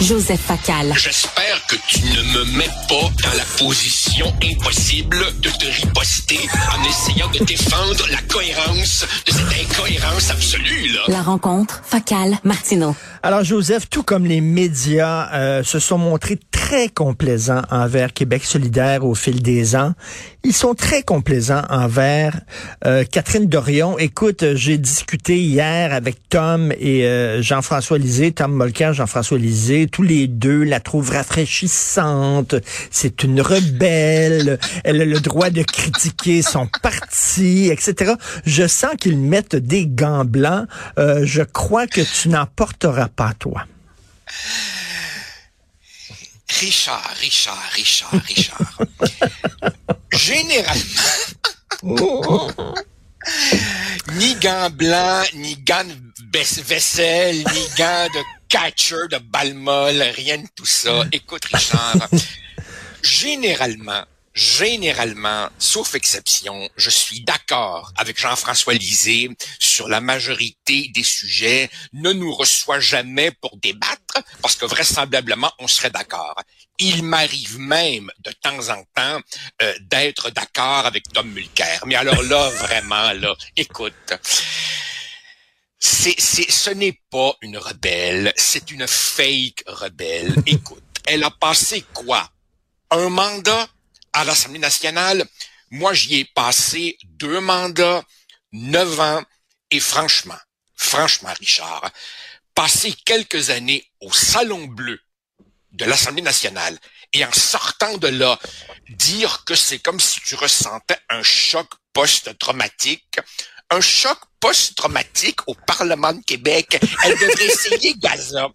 Joseph Facal. J'espère que tu ne me mets pas dans la position impossible de te riposter en essayant de défendre la cohérence de cette incohérence absolue, là. La rencontre Facal Martineau. Alors Joseph, tout comme les médias euh, se sont montrés très complaisants envers Québec solidaire au fil des ans, ils sont très complaisants envers euh, Catherine Dorion. Écoute, j'ai discuté hier avec Tom et euh, Jean-François Lisée, Tom Molker, Jean-François Lisée, tous les deux la trouvent rafraîchissante. C'est une rebelle. Elle a le droit de critiquer son parti, etc. Je sens qu'ils mettent des gants blancs. je crois que tu n'en porteras pas toi. Richard, Richard, Richard, Richard. Généralement, ni gants blancs, ni gants de vaisselle, ni gants de catcher, de balmol, rien de tout ça. Écoute, Richard, généralement, généralement, sauf exception, je suis d'accord avec Jean-François Lisée sur la majorité des sujets, ne nous reçoit jamais pour débattre, parce que vraisemblablement, on serait d'accord. Il m'arrive même de temps en temps euh, d'être d'accord avec Tom Mulcair. Mais alors là, vraiment, là, écoute. C'est, c'est, ce n'est pas une rebelle, c'est une fake rebelle. Écoute, elle a passé quoi? Un mandat? À l'Assemblée nationale. Moi, j'y ai passé deux mandats, neuf ans, et franchement, franchement, Richard, passer quelques années au Salon Bleu de l'Assemblée nationale et en sortant de là, dire que c'est comme si tu ressentais un choc post-traumatique, un choc post-traumatique au Parlement de Québec. Elle devrait essayer Gaza.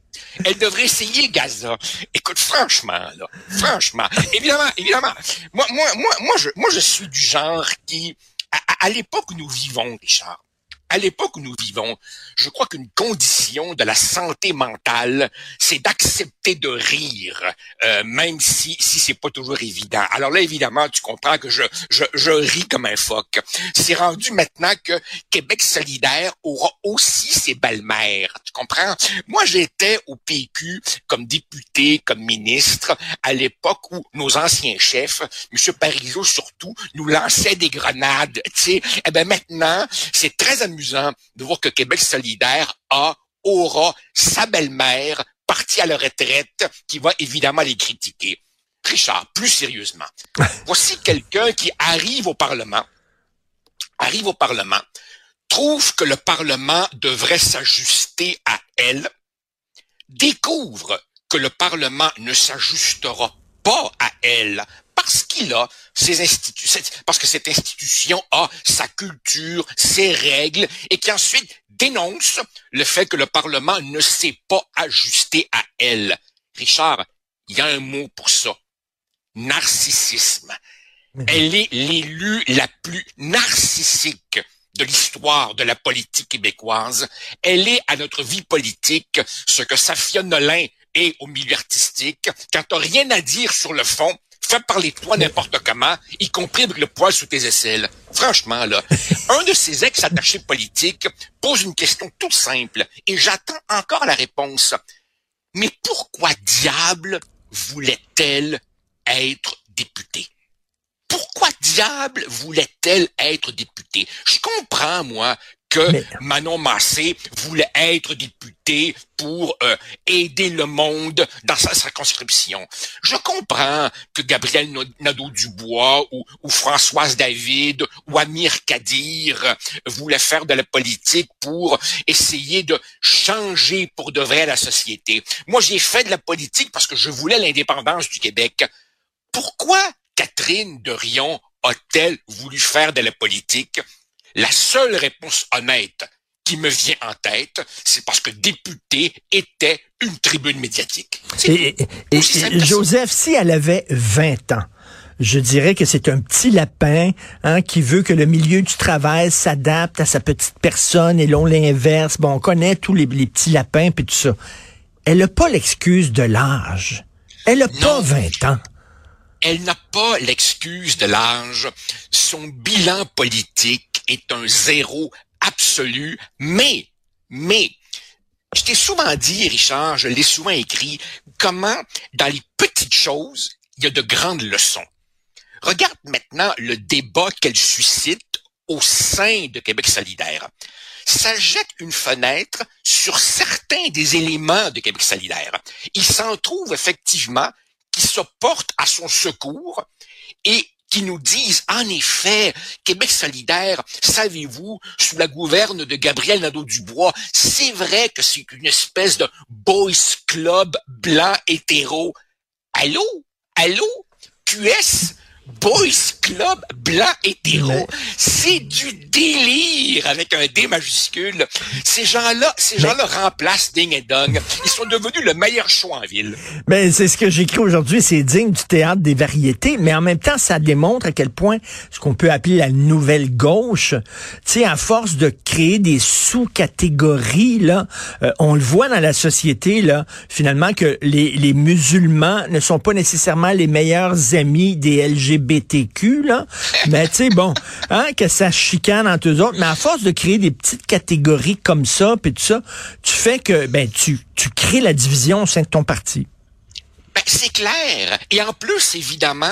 Elle devrait essayer Gaza. Écoute, franchement, là, franchement, évidemment, évidemment, moi, moi, moi, moi, je, moi, je suis du genre qui, à, à l'époque où nous vivons, Richard, à l'époque où nous vivons, je crois qu'une condition de la santé mentale, c'est d'accepter de rire, euh, même si si c'est pas toujours évident. Alors là, évidemment, tu comprends que je je, je ris comme un phoque. C'est rendu maintenant que Québec solidaire aura aussi ses belles-mères. Tu comprends? Moi, j'étais au PQ comme député, comme ministre à l'époque où nos anciens chefs, M. Parizeau surtout, nous lançaient des grenades. Tu sais, eh ben maintenant, c'est très amusant de voir que Québec solidaire a, aura sa belle-mère partie à la retraite qui va évidemment les critiquer. Richard, plus sérieusement, voici quelqu'un qui arrive au Parlement, arrive au Parlement, trouve que le Parlement devrait s'ajuster à elle, découvre que le Parlement ne s'ajustera pas à elle parce qu'il a ses institutions, parce que cette institution a sa culture, ses règles, et qui ensuite dénonce le fait que le Parlement ne s'est pas ajusté à elle. Richard, il y a un mot pour ça. Narcissisme. Elle est l'élue la plus narcissique de l'histoire de la politique québécoise. Elle est à notre vie politique ce que Safia Nolin est au milieu artistique. Quand t'as rien à dire sur le fond, Fais parler de toi n'importe comment, y compris avec le poil sous tes aisselles. Franchement, là, un de ces ex-attachés politiques pose une question toute simple et j'attends encore la réponse. Mais pourquoi diable voulait-elle être députée? Pourquoi diable voulait-elle être députée? Je comprends, moi, que Manon Massé voulait être député pour euh, aider le monde dans sa circonscription. Je comprends que Gabriel Nadeau-Dubois ou, ou, Françoise David ou Amir Kadir voulaient faire de la politique pour essayer de changer pour de vrai la société. Moi, j'ai fait de la politique parce que je voulais l'indépendance du Québec. Pourquoi Catherine de Rion a-t-elle voulu faire de la politique? La seule réponse honnête qui me vient en tête, c'est parce que député était une tribune médiatique. Et, Joseph, si elle avait 20 ans, je dirais que c'est un petit lapin hein, qui veut que le milieu du travail s'adapte à sa petite personne et l'on l'inverse. Bon, on connaît tous les, petits lapins puis tout ça. elle n'a pas l'excuse de l'âge. Elle n'a pas 20 ans. Elle n'a pas l'excuse de l'âge. Son bilan politique est un zéro absolu, mais, mais, je t'ai souvent dit, Richard, je l'ai souvent écrit, comment dans les petites choses, il y a de grandes leçons. Regarde maintenant le débat qu'elle suscite au sein de Québec solidaire. Ça jette une fenêtre sur certains des éléments de Québec solidaire. Il s'en trouve effectivement se portent à son secours et qui nous disent, en effet, Québec solidaire, savez-vous, sous la gouverne de Gabriel Nadeau-Dubois, c'est vrai que c'est une espèce de boys club blanc hétéro. Allô? Allô? QS? Boys Club blanc hétéro. C'est du délire avec un D majuscule. Ces gens-là, ces gens-là remplacent Ding et Dong. Ils sont devenus le meilleur choix en ville. Mais c'est ce que j'écris aujourd'hui, c'est digne du théâtre des variétés, mais en même temps, ça démontre à quel point ce qu'on peut appeler la nouvelle gauche, tu sais, à force de créer des sous-catégories, là, euh, on le voit dans la société, là, finalement, que les, les musulmans ne sont pas nécessairement les meilleurs amis des LGBTQ, là. Mais tu sais, bon, hein, que ça chicane entre eux autres. Mais à force de créer des petites catégories comme ça, puis tout ça, tu fais que, ben, tu, tu crées la division au sein de ton parti. Ben, c'est clair. Et en plus, évidemment,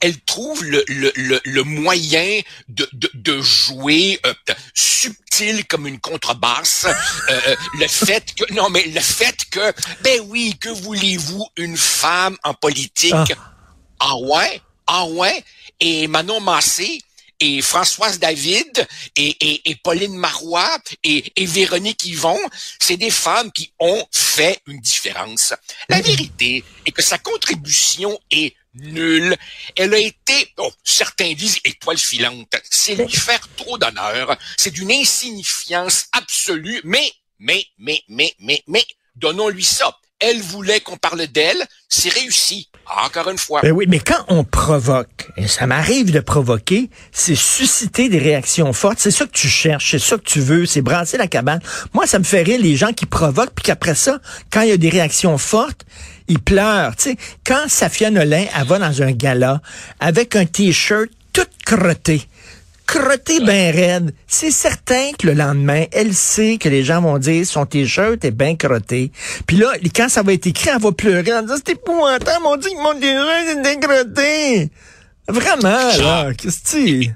elle trouve le, le, le, le moyen de, de, de jouer euh, subtil comme une contrebasse. Euh, euh, le fait que non mais le fait que ben oui que voulez-vous une femme en politique? Ah. ah ouais? Ah ouais? Et Manon Massé et Françoise David et, et, et Pauline Marois et, et Véronique Yvon, c'est des femmes qui ont fait une différence. La vérité est que sa contribution est nulle. Elle a été, oh, certains disent étoile filante. C'est lui faire trop d'honneur. C'est d'une insignifiance absolue. Mais, mais, mais, mais, mais, mais, donnons-lui ça. Elle voulait qu'on parle d'elle. C'est réussi. Encore une fois. Ben oui, mais quand on provoque, et ça m'arrive de provoquer, c'est susciter des réactions fortes. C'est ça que tu cherches, c'est ça que tu veux, c'est brasser la cabane. Moi, ça me fait rire les gens qui provoquent, puis qu'après ça, quand il y a des réactions fortes, ils pleurent. Tu sais, quand Safia Nolin, elle va dans un gala avec un t-shirt tout crotté, crotté ben raide, c'est certain que le lendemain, elle sait que les gens vont dire son t-shirt est bien crotté. Puis là, quand ça va être écrit, elle va pleurer en disant c'est épouvantable, mon dit que mon t-shirt est décroté. Vraiment, là, qu'est-ce que.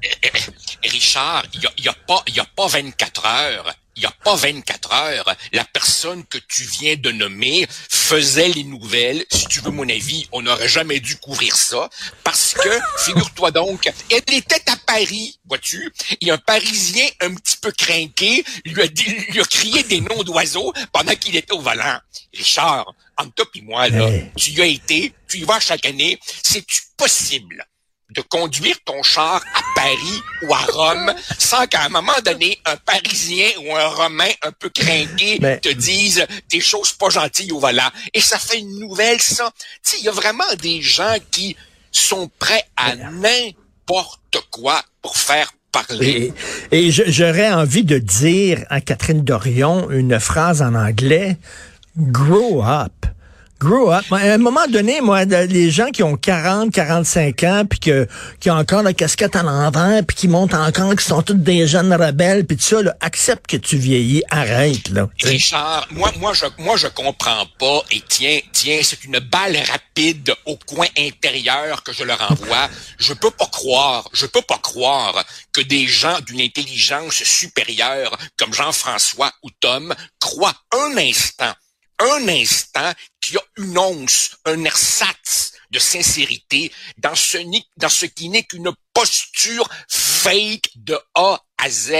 Richard, il n'y a, y a, pas, y a pas 24 heures. Il n'y a pas 24 heures. La personne que tu viens de nommer faisait les nouvelles. Si tu veux mon avis, on n'aurait jamais dû couvrir ça. Parce que, figure-toi donc, elle était à Paris, vois-tu, et un Parisien un petit peu craqué lui a, dit, lui a crié des noms d'oiseaux pendant qu'il était au volant. Richard, entre toi et moi, là, Hey. tu y as été, tu y vas chaque année. C'est-tu possible? de conduire ton char à Paris ou à Rome sans qu'à un moment donné, un Parisien ou un Romain un peu craqué Mais- te dise des choses pas gentilles au volant. Et ça fait une nouvelle, ça. Tu sais, il y a vraiment des gens qui sont prêts à n'importe quoi pour faire parler. Et, et j'aurais envie de dire à Catherine Dorion une phrase en anglais. Grow up. Grow up. À un moment donné, moi, les gens qui ont 40, 45 ans, puis que, qui ont encore la casquette à l'envers, puis qui montent encore, qui sont tous des jeunes rebelles, puis tout ça, là, accepte que tu vieillis. Arrête, là. Richard, moi, moi, je, moi, je comprends pas. Et tiens, tiens, c'est une balle rapide au coin intérieur que je leur envoie. Je peux pas croire, je peux pas croire que des gens d'une intelligence supérieure comme Jean-François ou Tom croient un instant, un instant qu'il y a une once, un ersatz de sincérité dans ce, dans ce qui n'est qu'une posture fake de A à Z,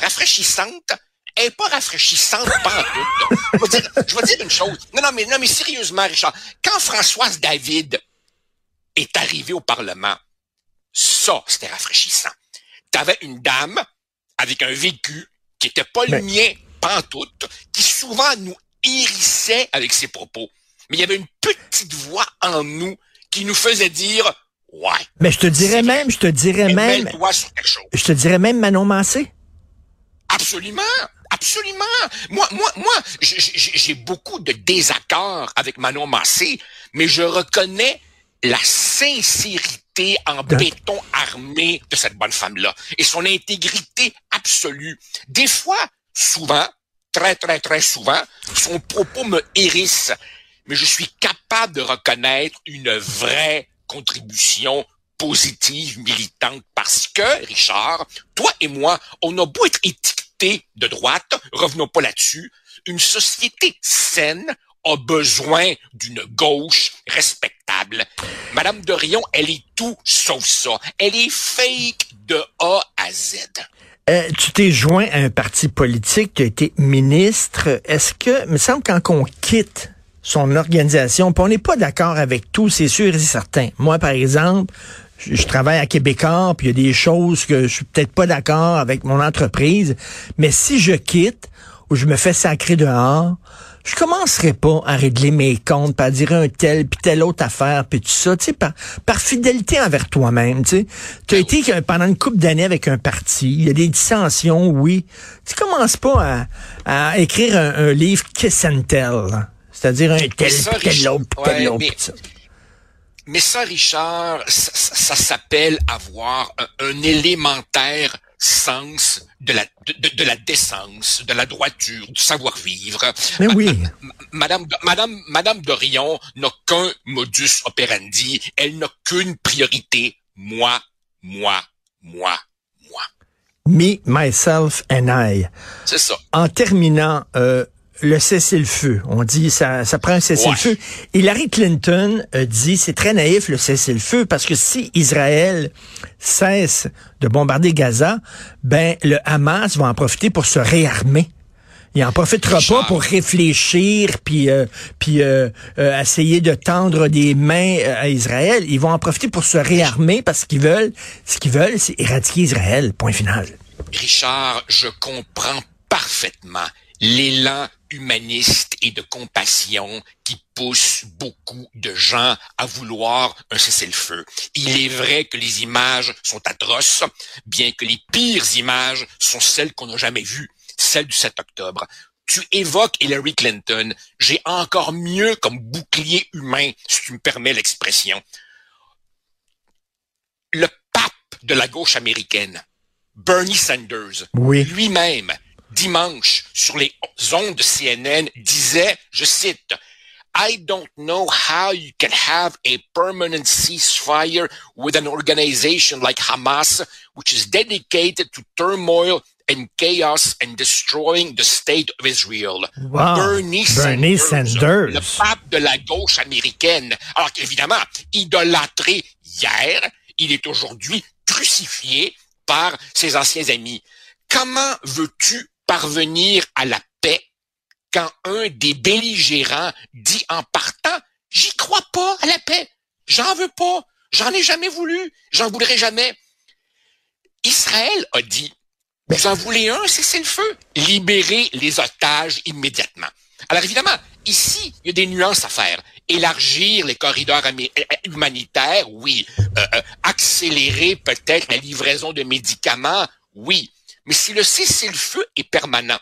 rafraîchissante, elle est pas rafraîchissante pas tout. Je vais dire, je vais dire une chose. Non, non, mais non, mais sérieusement, Richard, quand Françoise David est arrivée au Parlement, ça, c'était rafraîchissant. T'avais une dame avec un vécu qui était pas le Mais- mien, pantoute, qui souvent nous hérissait avec ses propos. Mais il y avait une petite voix en nous qui nous faisait dire, ouais, Mais je te dirais même, je te dirais même, je te dirais même Manon Massé. Absolument, Absolument. Moi, moi, moi, j'ai beaucoup de désaccords avec Manon Massé, mais je reconnais la sincérité en béton armé de cette bonne femme-là et son intégrité absolue. Des fois, souvent, très, très, très souvent, son propos me hérisse, mais je suis capable de reconnaître une vraie contribution positive, militante, parce que, Richard, toi et moi, on a beau être étiquetés de droite, revenons pas là-dessus, une société saine a besoin d'une gauche respectable. Madame Dorion, elle est tout sauf ça. Elle est fake de A à Z. Euh, tu t'es joint à un parti politique, tu as été ministre. Est-ce que, me semble quand on quitte son organisation, puis on n'est pas d'accord avec tout, c'est sûr et certain. Moi, par exemple, je, travaille à Québécois, puis il y a des choses que je suis peut-être pas d'accord avec mon entreprise, mais si je quitte ou je me fais sacrer dehors, je commencerai pas à régler mes comptes, pas à dire un tel puis telle autre affaire puis tout ça, tu sais par, par fidélité envers toi-même, tu sais. Tu as été pendant une couple d'années avec un parti, il y a des dissensions, oui. Tu commences pas à, à écrire un, livre kiss and tell, c'est-à-dire un tel puis tel autre, tel autre. Mais ça, Richard, ça, s'appelle avoir un, élémentaire sens de la de, la décence, de la droiture, du savoir-vivre. Mais oui. Madame Madame Madame Dorion n'a qu'un modus operandi. Elle n'a qu'une priorité. Moi, moi, moi, moi. Me, myself and I. C'est ça. En terminant, euh, le cessez-le-feu. On dit ça, ça prend un cessez-le-feu. Hillary Clinton dit c'est très naïf le cessez-le-feu parce que si Israël cesse de bombarder Gaza, ben le Hamas va en profiter pour se réarmer. Il en profitera pas pour réfléchir puis euh, puis euh, euh, essayer de tendre des mains à Israël. Ils vont en profiter pour se réarmer parce qu'ils veulent ce qu'ils veulent, c'est éradiquer Israël. Point final. Richard, je comprends parfaitement l'élan humaniste et de compassion qui pousse beaucoup de gens à vouloir un cessez-le-feu. Il est vrai que les images sont atroces, bien que les pires images sont celles qu'on n'a jamais vues, celles du 7 octobre. Tu évoques Hillary Clinton. J'ai encore mieux comme bouclier humain, si tu me permets l'expression. Le pape de la gauche américaine, Bernie Sanders, lui-même, dimanche sur les ondes de CNN disait, je cite, I don't know how you can have a permanent ceasefire with an organization like Hamas, which is dedicated to turmoil and chaos and destroying the state of Israel. Bernie, Sanders, le pape de la gauche américaine. Alors qu'évidemment, idolâtré hier, il est aujourd'hui crucifié par ses anciens amis. Comment veux-tu parvenir à la paix quand un des belligérants dit en partant, j'y crois pas à la paix, j'en veux pas, j'en ai jamais voulu, j'en voudrais jamais. Israël a dit, vous en voulez un, c'est le feu, libérez les otages immédiatement. Alors évidemment, ici, il y a des nuances à faire. Élargir les corridors humanitaires, oui. Euh, euh, accélérer peut-être la livraison de médicaments, oui. Mais si le cessez-le-feu est permanent,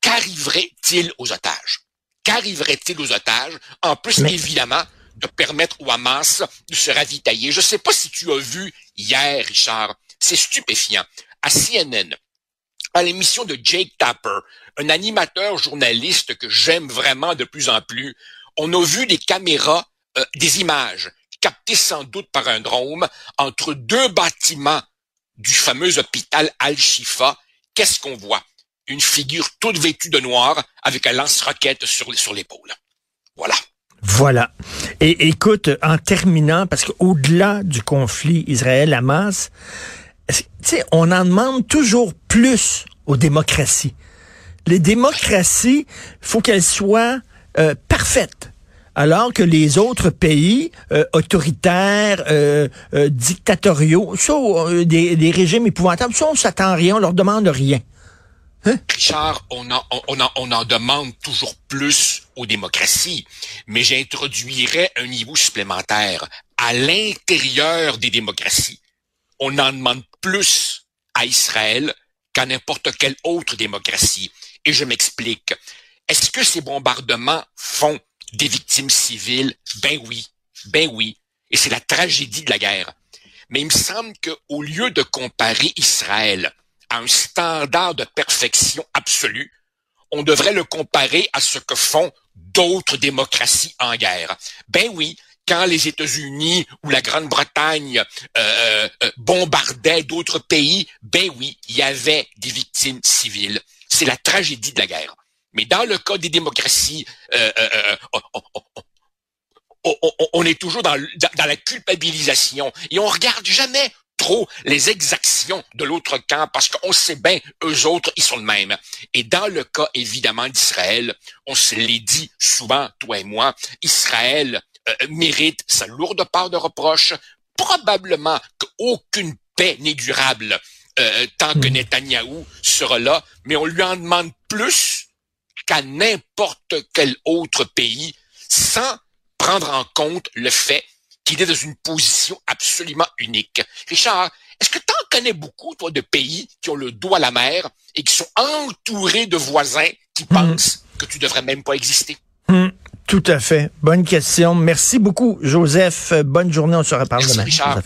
qu'arriverait-il aux otages? Qu'arriverait-il aux otages? En plus, évidemment, de permettre au Hamas de se ravitailler? Je ne sais pas si tu as vu hier, Richard, c'est stupéfiant. À CNN, à l'émission de Jake Tapper, un animateur journaliste que j'aime vraiment de plus en plus, on a vu des caméras, euh, des images captées sans doute par un drone entre deux bâtiments du fameux hôpital Al-Shifa, qu'est-ce qu'on voit? Une figure toute vêtue de noir avec un lance-roquette sur, l'épaule. Voilà. Voilà. Et écoute, en terminant, parce qu'au-delà du conflit Israël-Hamas, on en demande toujours plus aux démocraties. Les démocraties, faut qu'elles soient euh, parfaites alors que les autres pays euh, autoritaires, euh, euh, dictatoriaux, ça, des, régimes épouvantables, ça, on s'attend rien, on leur demande rien. Hein? Richard, on en, on, en, on en demande toujours plus aux démocraties, mais j'introduirais un niveau supplémentaire. À l'intérieur des démocraties, on en demande plus à Israël qu'à n'importe quelle autre démocratie. Et je m'explique. Est-ce que ces bombardements font des victimes civiles? Ben oui. Ben oui. Et c'est la tragédie de la guerre. Mais il me semble qu'au lieu de comparer Israël à un standard de perfection absolue, on devrait le comparer à ce que font d'autres démocraties en guerre. Ben oui, quand les États-Unis ou la Grande-Bretagne euh, euh, bombardaient d'autres pays, ben oui, il y avait des victimes civiles. C'est la tragédie de la guerre. Mais dans le cas des démocraties, euh, on, est toujours dans, dans, la culpabilisation et on regarde jamais trop les exactions de l'autre camp parce qu'on sait bien, eux autres, ils sont le même. Et dans le cas, évidemment, d'Israël, on se l'est dit souvent, toi et moi, Israël euh, mérite sa lourde part de reproche, probablement qu'aucune paix n'est durable euh, tant que hmm. Netanyahou sera là, mais on lui en demande plus qu'à n'importe quel autre pays sans prendre en compte le fait qu'il est dans une position absolument unique. Richard, est-ce que tu en connais beaucoup, toi, de pays qui ont le dos à la mer et qui sont entourés de voisins qui hmm. pensent que tu devrais même pas exister? Hmm. Tout à fait. Bonne question. Merci beaucoup, Joseph. Bonne journée. On se reparle Merci, demain. Richard.